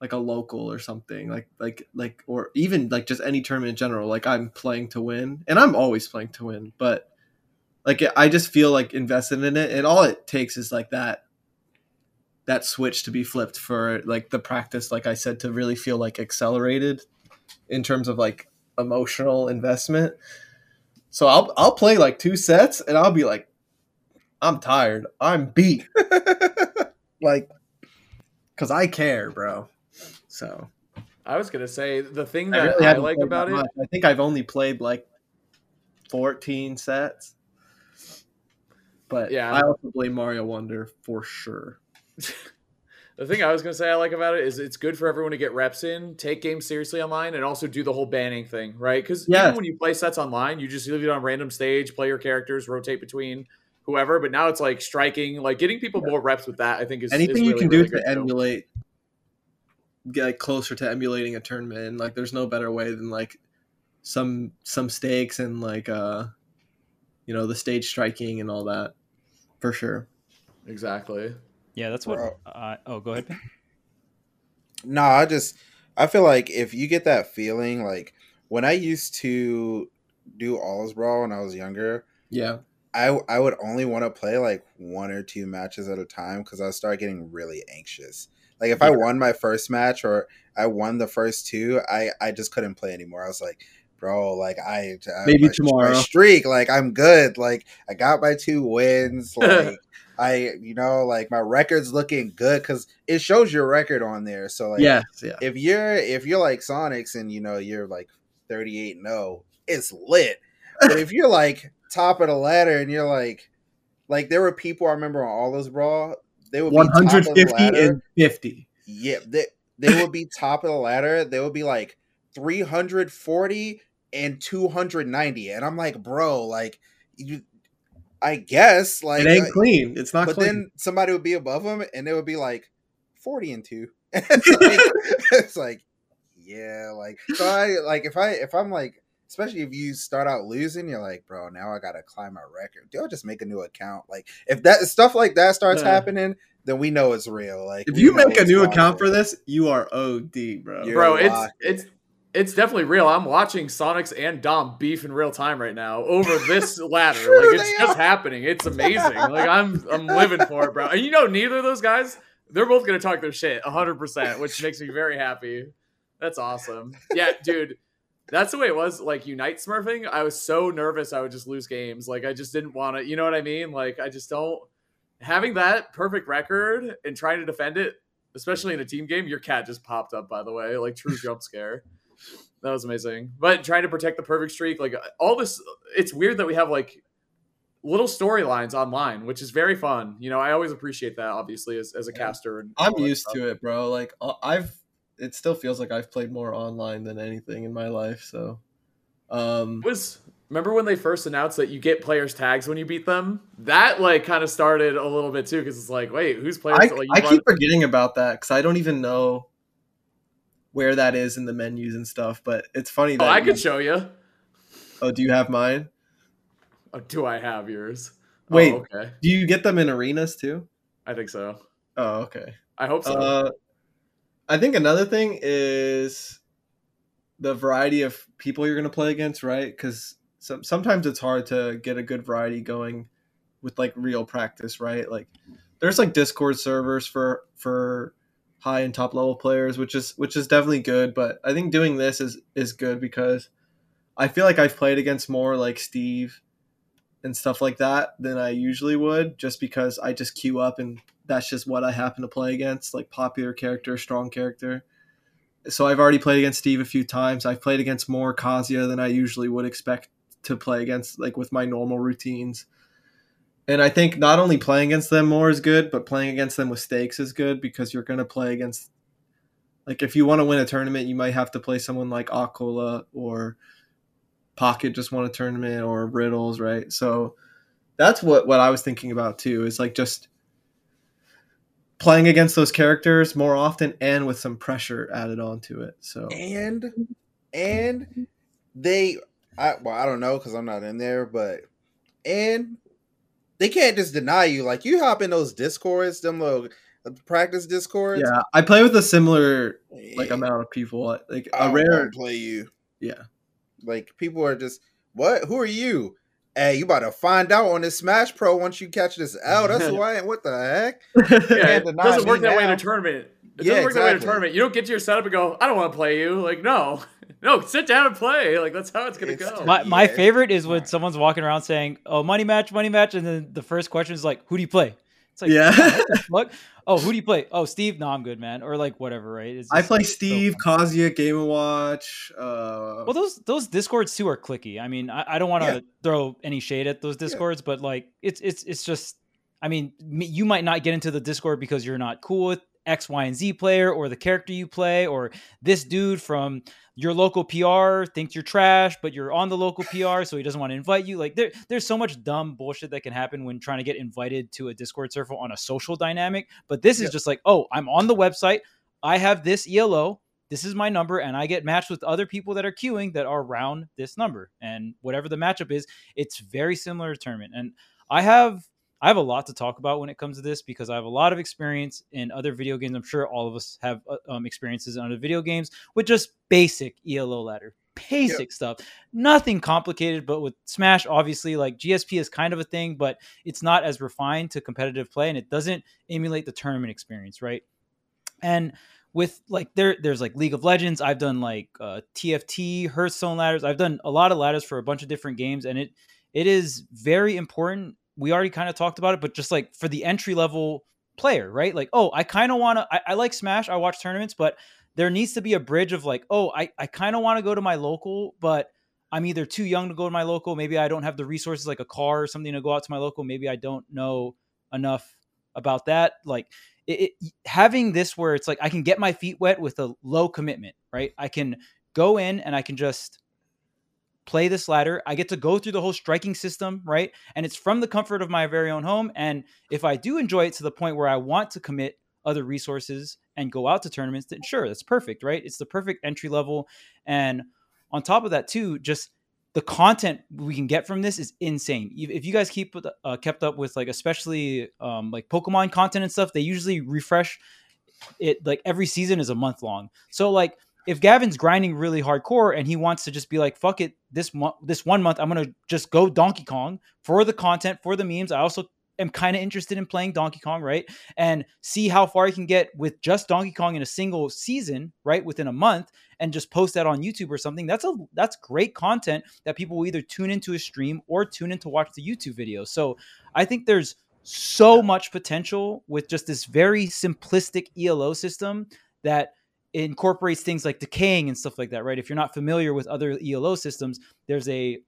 like a local or something. Like like like or even like just any tournament in general. Like I'm playing to win. And I'm always playing to win, but like I just feel like invested in it and all it takes is like that that switch to be flipped for like the practice like I said to really feel like accelerated in terms of like emotional investment. So I'll I'll play like two sets and I'll be like I'm tired. I'm beat. [laughs] like cuz I care, bro. So I was gonna say the thing I that really I, like about it. much. I think I've only played like 14 sets. But Yeah. I also blame Mario Wonder for sure. [laughs] The thing I was gonna say I like about it is it's good for everyone to get reps in, take games seriously online, and also do the whole banning thing, right? Because Yes. even when you play sets online, you just leave it on random stage, play your characters, rotate between whoever. But now it's like striking, like getting people more reps with that. I think is Anything is you can do good to emulate get closer to emulating a tournament and like there's no better way than like some some stakes and like uh you know the stage striking and all that for sure Exactly. Yeah, that's what. Uh, oh, go ahead. No, [laughs] I just I feel like if you get that feeling, like when I used to do All's Brawl when I was younger, yeah I I would only want to play like one or two matches at a time because I start getting really anxious. Like if I won my first match or I won the first two, I I just couldn't play anymore. I was like, bro, like I, I Maybe my- my tomorrow. streak, like I'm good. Like I got my two wins. [laughs] Like I, you know, like my record's looking good because it shows your record on there. So like, yes yeah if you're if you're like Sonix and you know you're like 38 and 0, it's lit. But if you're like top of the ladder and you're like like there were people I remember on all those brawl, they would be top of the 150 and 50 Yeah, they they would be top of the ladder. They would be like 340 and 290. And I'm like, bro, like you I guess like it ain't uh, clean. It's not but clean. then somebody would be above them and it would be like 40 and 2 [laughs] [laughs] it's, like, [laughs] it's like yeah like so i like if i if i'm like especially if you start out losing you're like bro now i gotta climb a record do i just make a new account like if that stuff like that starts Yeah. happening then we know it's real like if you make a new account for this you are od bro You're Bro, it's locked it's it's definitely real. I'm watching Sonix and Dom beef in real time right now over this [laughs] ladder. Like it's just are. happening. It's [laughs] amazing. Like I'm I'm living for it, bro. And you know, neither of those guys, they're both gonna talk their shit 100, percent which makes me very happy. That's awesome. Yeah, dude. That's the way it was. Like Unite Smurfing, I was so nervous I would just lose games. Like I just didn't want to. You know what I mean? Like I just don't. Having that perfect record and trying to defend it, especially in a team game. Your cat just popped up, by the way, like true [laughs] jump scare. That was amazing. But trying to protect the perfect streak, like all this, it's weird that we have like little storylines online, which is very fun. You know, I always appreciate that, obviously, as, as a caster. And I'm used to it, bro. Like uh, I've, it still feels like I've played more online than anything in my life. So, um, Was remember when they first announced that you get players tags when you beat them? That like kind of started a little bit too, because it's like, wait, who's players? I, like, you I keep forgetting about that because I don't even know where that is in the menus and stuff. But it's funny Oh, that I you- could show you. Oh, do you have mine? Oh, do I have yours? Oh, Wait. okay. Do you get them in arenas too? I think so. Oh, okay. I hope so. Uh, I think another thing is the variety of people you're going to play against, right? Because some, sometimes it's hard to get a good variety going with like real practice, right? Like there's like Discord servers for for high and top level players, which is which is definitely good. But I think doing this is is good because I feel like I've played against more like Steve and stuff like that than I usually would, just because I just queue up and that's just what I happen to play against, like popular character, strong character. So I've already played against Steve a few times. I've played against more Kazuya than I usually would expect to play against, like with my normal routines. And I think not only playing against them more is good, but playing against them with stakes is good because you're going to play against, like, if you want to win a tournament, you might have to play someone like Acola or Pocket just won a tournament or Riddles, right? So that's what what I was thinking about too. Is like just playing against those characters more often and with some pressure added onto it. So and and they I well I don't know because I'm not in there, but and they can't just deny you. Like you hop in those discords, them little uh, practice discords. yeah, I play with a similar like Yeah, amount of people. Like I a rare, play you. yeah. Like people are just what? Who are you? Hey, you about to find out on this Smash Pro once you catch this out. That's [laughs] why. What the heck? [laughs] yeah, it doesn't work that way in a tournament. It Yeah, doesn't work that way in a tournament. You don't get to your setup and go, I don't want to play you. Like, no. [laughs] No, sit down and play. Like that's how it's gonna It's go. My, my Yeah, favorite is when someone's walking around saying, "Oh, money match, money match," and then the first question is like, "Who do you play?" It's like, Yeah. what? [laughs] Oh, who do you play? Oh, Steve. No, I'm good, man. Or like whatever, right? It's I play so Steve, fun. Kazuya, Game and Watch. Uh, Well, those those discords too are clicky. I mean, I, I don't want to Yeah. throw any shade at those discords, but like it's it's it's just. I mean, you might not get into the Discord because you're not cool with X, Y, and Z player or the character you play, or this dude from your local PR thinks you're trash, but you're on the local PR, so he doesn't want to invite you. Like there, there's so much dumb bullshit that can happen when trying to get invited to a Discord server on a social dynamic. But this is Yeah. just like, oh, I'm on the website. I have this ELO. This is my number, and I get matched with other people that are queuing that are around this number. And whatever the matchup is, it's very similar to tournament. And I have I have a lot to talk about when it comes to this because I have a lot of experience in other video games. I'm sure all of us have uh, um, experiences in other video games with just basic ELO ladder, basic stuff, nothing complicated. But with Smash, obviously, like GSP is kind of a thing, but it's not as refined to competitive play, and it doesn't emulate the tournament experience, right? And with like there, there's like League of Legends. I've done like uh, TFT, Hearthstone ladders. I've done a lot of ladders for a bunch of different games, and it it is very important. We already kind of talked about it, but just like for the entry level player, right? Like, oh, I kind of want to. I, I like Smash. I watch tournaments, but there needs to be a bridge of like, oh, I I kind of want to go to my local, but I'm either too young to go to my local. Maybe I don't have the resources like a car or something to go out to my local. Maybe I don't know enough about that. Like it, it, having this where it's like I can get my feet wet with a low commitment, right? I can go in and I can just play this ladder. I get to go through the whole striking system, right? And it's from the comfort of my very own home. And if I do enjoy it to the point where I want to commit other resources and go out to tournaments, then sure, that's perfect, right? It's the perfect entry level. And on top of that, too, just the content we can get from this is insane. If you guys keep uh, kept up with like especially um, like Pokemon content and stuff, they usually refresh it like every season is a month long. So like if Gavin's grinding really hardcore and he wants to just be like, fuck it, this this one month, I'm gonna just go Donkey Kong for the content, for the memes. I also am kind of interested in playing Donkey Kong, right? And see how far I can get with just Donkey Kong in a single season, right? Within a month, and just post that on YouTube or something. That's a that's great content that people will either tune into a stream or tune in to watch the YouTube video. So I think there's so much potential with just this very simplistic ELO system that incorporates things like decaying and stuff like that, right? If you're not familiar with other ELO systems, there's a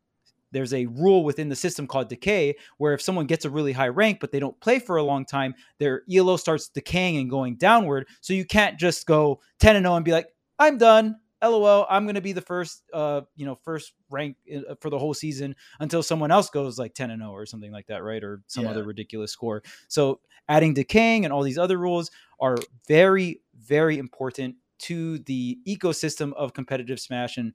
there's a rule within the system called decay where if someone gets a really high rank but they don't play for a long time, their ELO starts decaying and going downward. So you can't just go 10 and 0 and be like, "I'm done. LOL, I'm going to be the first uh, you know, first rank uh, for the whole season until someone else goes like 10 and 0 or something like that, right? Or some Yeah. other ridiculous score." So adding decaying and all these other rules are very very important to the ecosystem of competitive smash and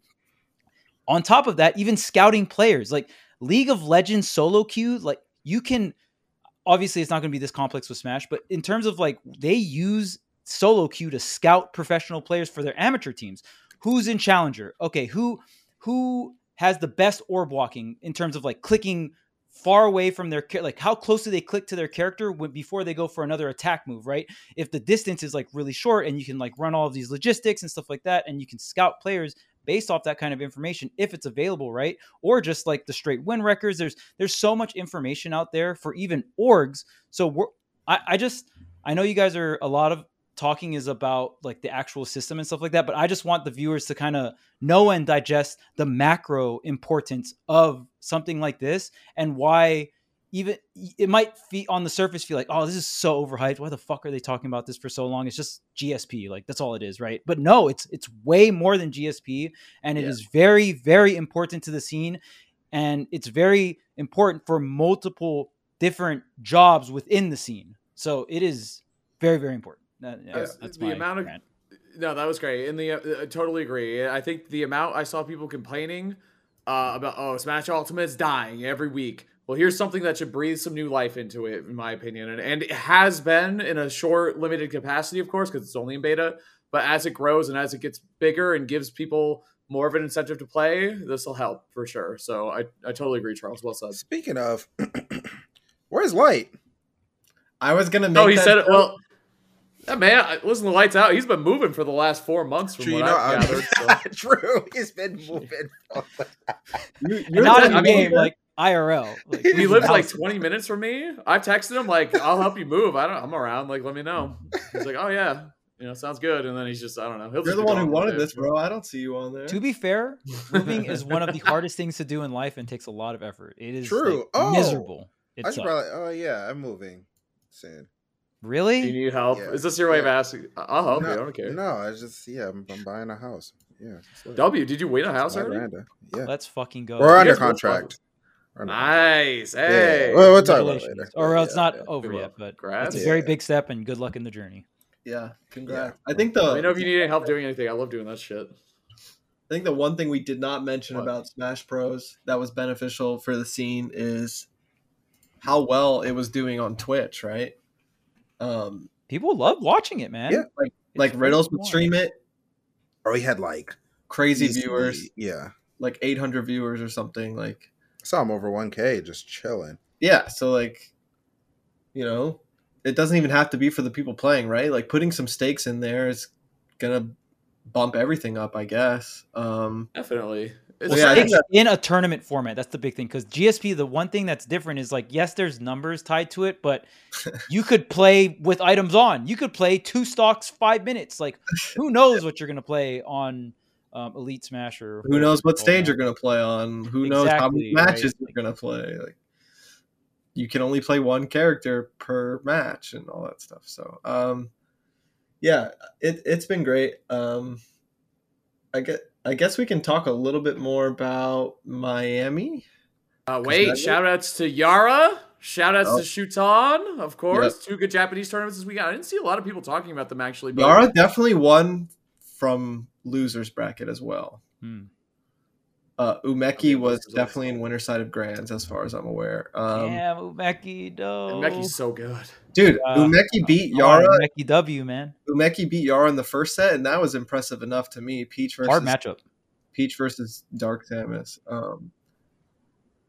on top of that even scouting players. Like league of legends solo queue like you can obviously it's not going to be this complex with smash but in terms of like they use solo queue to scout professional players for their amateur teams. Who's in challenger? Okay who who has the best orb walking in terms of like clicking far away from their like how close do they click to their character when, before they go for another attack move right? If the distance is like really short and you can like run all of these logistics and stuff like that and you can scout players based off that kind of information if it's available right? Or just like the straight win records there's there's so much information out there for even orgs. So we're i, I just i know you guys are a lot of talking is about like the actual system and stuff like that but i just want the viewers to kind of know and digest the macro importance of something like this and why even it might feel on the surface feel like oh this is so overhyped. Why the fuck are they talking about this for so long? It's just gsp like that's all it is right? But no it's it's way more than gsp and it is Yeah. very very important to the scene and it's very important for multiple different jobs within the scene. So it is very very important that, yeah, Yes, that's the my amount of- rant. No, that was great. And the uh, I totally agree. I think the amount I saw people complaining uh, about oh Smash Ultimate's dying every week. Well, here's something that should breathe some new life into it, in my opinion, and, and it has been in a short, limited capacity, of course, because it's only in beta. But as it grows and as it gets bigger and gives people more of an incentive to play, this will help for sure. So I, I totally agree, Charles. Well said. Speaking of, [clears throat] where's Light? I was gonna make. Oh, he that said it. joke. Well, that man, listen, the lights out. He's been moving for the last four months, from True, what you know, I've I- gathered. So. [laughs] True, he's been moving. [laughs] You- And you're not the- in I the mean- game like irl like, He he lives like 20 minutes from me. I've texted him like, "I'll help you move." I don't. I'm around. Like, let me know. He's like, "Oh yeah, you know, sounds good." And then he's just, I don't know. He'll You're the one who wanted day. this, bro. I don't see you on there. To be fair, moving is one of the hardest things to do in life and takes a lot of effort. It is True. like, Oh, miserable. It I should sucks. probably. Oh yeah, I'm moving soon. Do Really? you need help? Yeah. Is this your way of asking? I'll help no, you. I don't care. No, I just yeah, I'm, I'm buying a house. Yeah. W, did you win a house already? veranda. Yeah, Let's fucking go. we're under contract. We're under contract. Nice. Hey. Yeah. Well, we'll talk about it later. Or Yeah, it's not yeah. over yet, but Congrats. it's a very Yeah. big step and good luck in the journey. Yeah, congrats. Yeah. I think the Let me know if you need any help doing anything. I love doing that shit. I think the one thing we did not mention What? about Smash Bros that was beneficial for the scene is how well it was doing on Twitch, right? Um, People love watching it, man. Yeah, like It's like very Riddles would fun. stream it, Or we had like crazy easily- viewers, Yeah, like 800 viewers or something. Like, I saw him over 1K just chilling. yeah, so like, you know, it doesn't even have to be for the people playing, right? Like putting some stakes in there is gonna bump everything up, I guess. Um, Definitely. It's Well, Yeah, I stakes in a tournament format. That's the big thing. Because GSP, the one thing that's different is like, yes, there's numbers tied to it, but [laughs] you could play with items on. You could play two stocks, five minutes. Like, who knows what you're gonna play on um, Elite Smash or who knows what stage it's you're gonna play on? Who knows how many Exactly, right? matches you're gonna play? Like, you can only play one character per match and all that stuff. So, um, yeah, it it's been great. Um, I get. I guess we can talk a little bit more about Miami. Uh, wait, that- shout outs to Yara. Shout outs Oh. to Shuton, of course. Two good Japanese tournaments this weekend. I didn't see a lot of people talking about them actually. But Yara definitely won from losers bracket as well. Hmm. Uh, Umeki Okay, was definitely also. in winter side of grands, as far as I'm aware. Um, Damn, Umeki, no. and Meki's so good. Dude, Uh, Umeki beat Come on, Yara. Umeki W, man. Umeki beat Yara in the first set, and that was impressive enough to me. Peach versus Hard matchup. Peach versus Dark Samus. Um,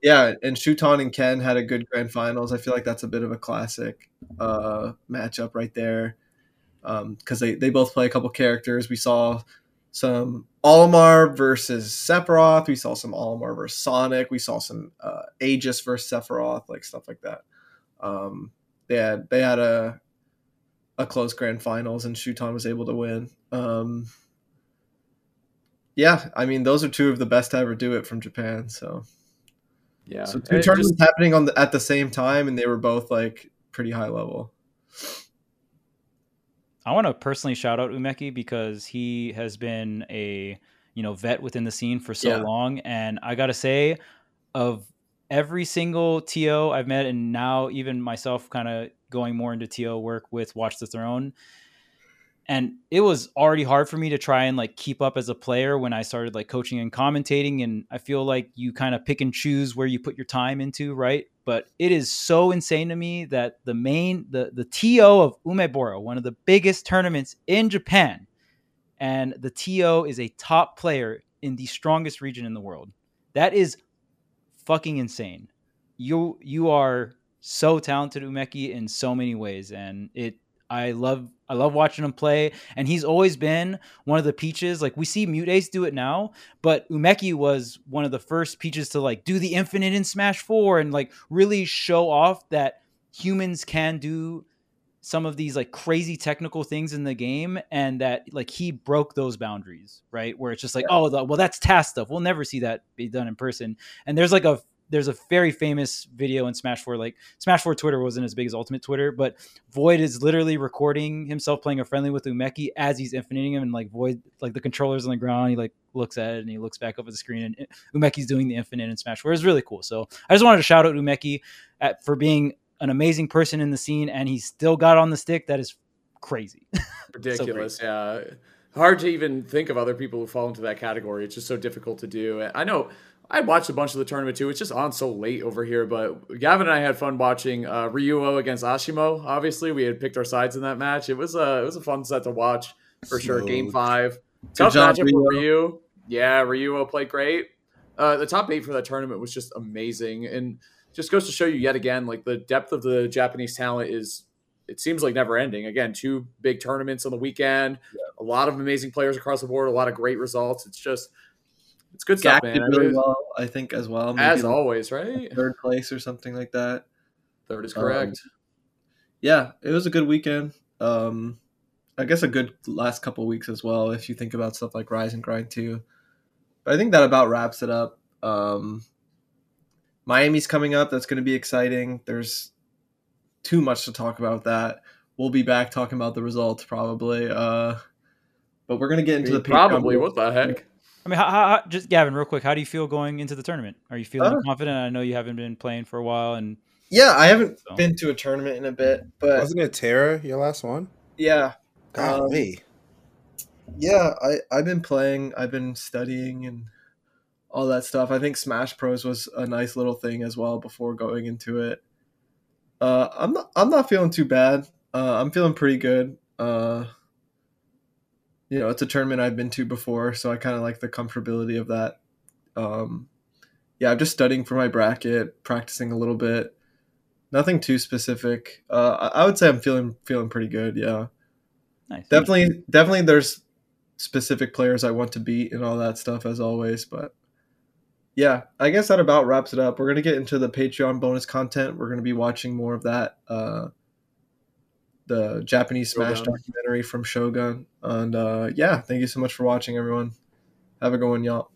yeah, and Shuton and Ken had a good grand finals. I feel like that's a bit of a classic uh, matchup right there because they, they both play a couple characters. We saw some Olimar versus Sephiroth. We saw some Olimar versus Sonic. We saw some uh, Aegis versus Sephiroth, like stuff like that. Um, they had they had a a close grand finals, and Shuton was able to win. Um, yeah, I mean those are two of the best to ever do it from Japan. So, Yeah. so two tournaments just- happening on the, at the same time, and they were both like pretty high level. I want to personally shout out Umeki because he has been a you know vet within the scene for so Yeah. long, and I gotta say, of every single TO I've met, and now even myself, kind of going more into TO work with Watch the Throne, and it was already hard for me to try and like keep up as a player when I started like coaching and commentating, and I feel like you kind of pick and choose where you put your time into, right? But it is so insane to me that the main the the TO of Umebura, one of the biggest tournaments in Japan, and the TO is a top player in the strongest region in the world. That is fucking insane. You you are so talented, Umeki, in so many ways, and it. I love I love watching him play, and he's always been one of the peaches. Like we see MuteAce do it now, but Umeki was one of the first peaches to like do the infinite in Smash Four and like really show off that humans can do some of these like crazy technical things in the game and that like he broke those boundaries right? Where it's just like oh the, well that's TAS stuff. We'll never see that be done in person. And there's like a there's a very famous video in smash 4 like smash 4 twitter wasn't as big as ultimate twitter but void is literally recording himself playing a friendly with umeki as he's infiniting him and like void like the controllers on the ground he like looks at it and he looks back up at the screen and umeki's doing the infinite in smash 4 it's really cool so i just wanted to shout out umeki at, for being an amazing person in the scene and he still got on the stick that is crazy [laughs] ridiculous. yeah, hard to even think of other people who fall into that category. It's just so difficult to do. I know I watched a bunch of the tournament too. It's just on so late over here, but Gavin and I had fun watching uh, Ryuo against Ashimo. Obviously, we had picked our sides in that match. It was a it was a fun set to watch for sure. Game five, tough matchup for Ryu. Yeah, Ryuo played great. Uh, the top eight for that tournament was just amazing, and just goes to show you yet again, like the depth of the Japanese talent is. It seems like never ending. Again, two big tournaments on the weekend, a lot of amazing players across the board, a lot of great results. It's just, it's good stuff, man. did I really mean, well, I think, as well. Maybe as like always, right? third place or something like that. Third is Um, correct. yeah, it was a good weekend. Um, I guess a good last couple weeks as well, if you think about stuff like Rise and Grind too. But I think that about wraps it up. Um, Miami's coming up. That's going to be exciting. There's too much to talk about that. We'll be back talking about the results probably. Uh, but we're going to get into the Probably. board. What the heck? I mean, how, how, how- just Gavin, real quick, how do you feel going into the tournament? Are you feeling Uh, confident? I know you haven't been playing for a while, and Yeah, I haven't So- been to a tournament in a bit, but Wasn't it Terra your last one? yeah, Golly. yeah, I I've been playing, I've been studying and all that stuff. I think Smash Pros was a nice little thing as well before going into it. Uh, I'm not I'm not feeling too bad. Uh, I'm feeling pretty good. Uh, you know, it's a tournament I've been to before, so I kind of like the comfortability of that. Um, yeah, I'm just studying for my bracket, practicing a little bit. Nothing too specific. Uh, I would say I'm feeling feeling pretty good. Yeah nice. definitely definitely there's specific players I want to beat and all that stuff as always, but yeah, I guess that about wraps it up. We're gonna get into the Patreon bonus content. We're gonna be watching more of that. Uh, the Japanese Smash Shogun. documentary from Shogun. And uh, yeah, thank you so much for watching, everyone. Have a good one, y'all.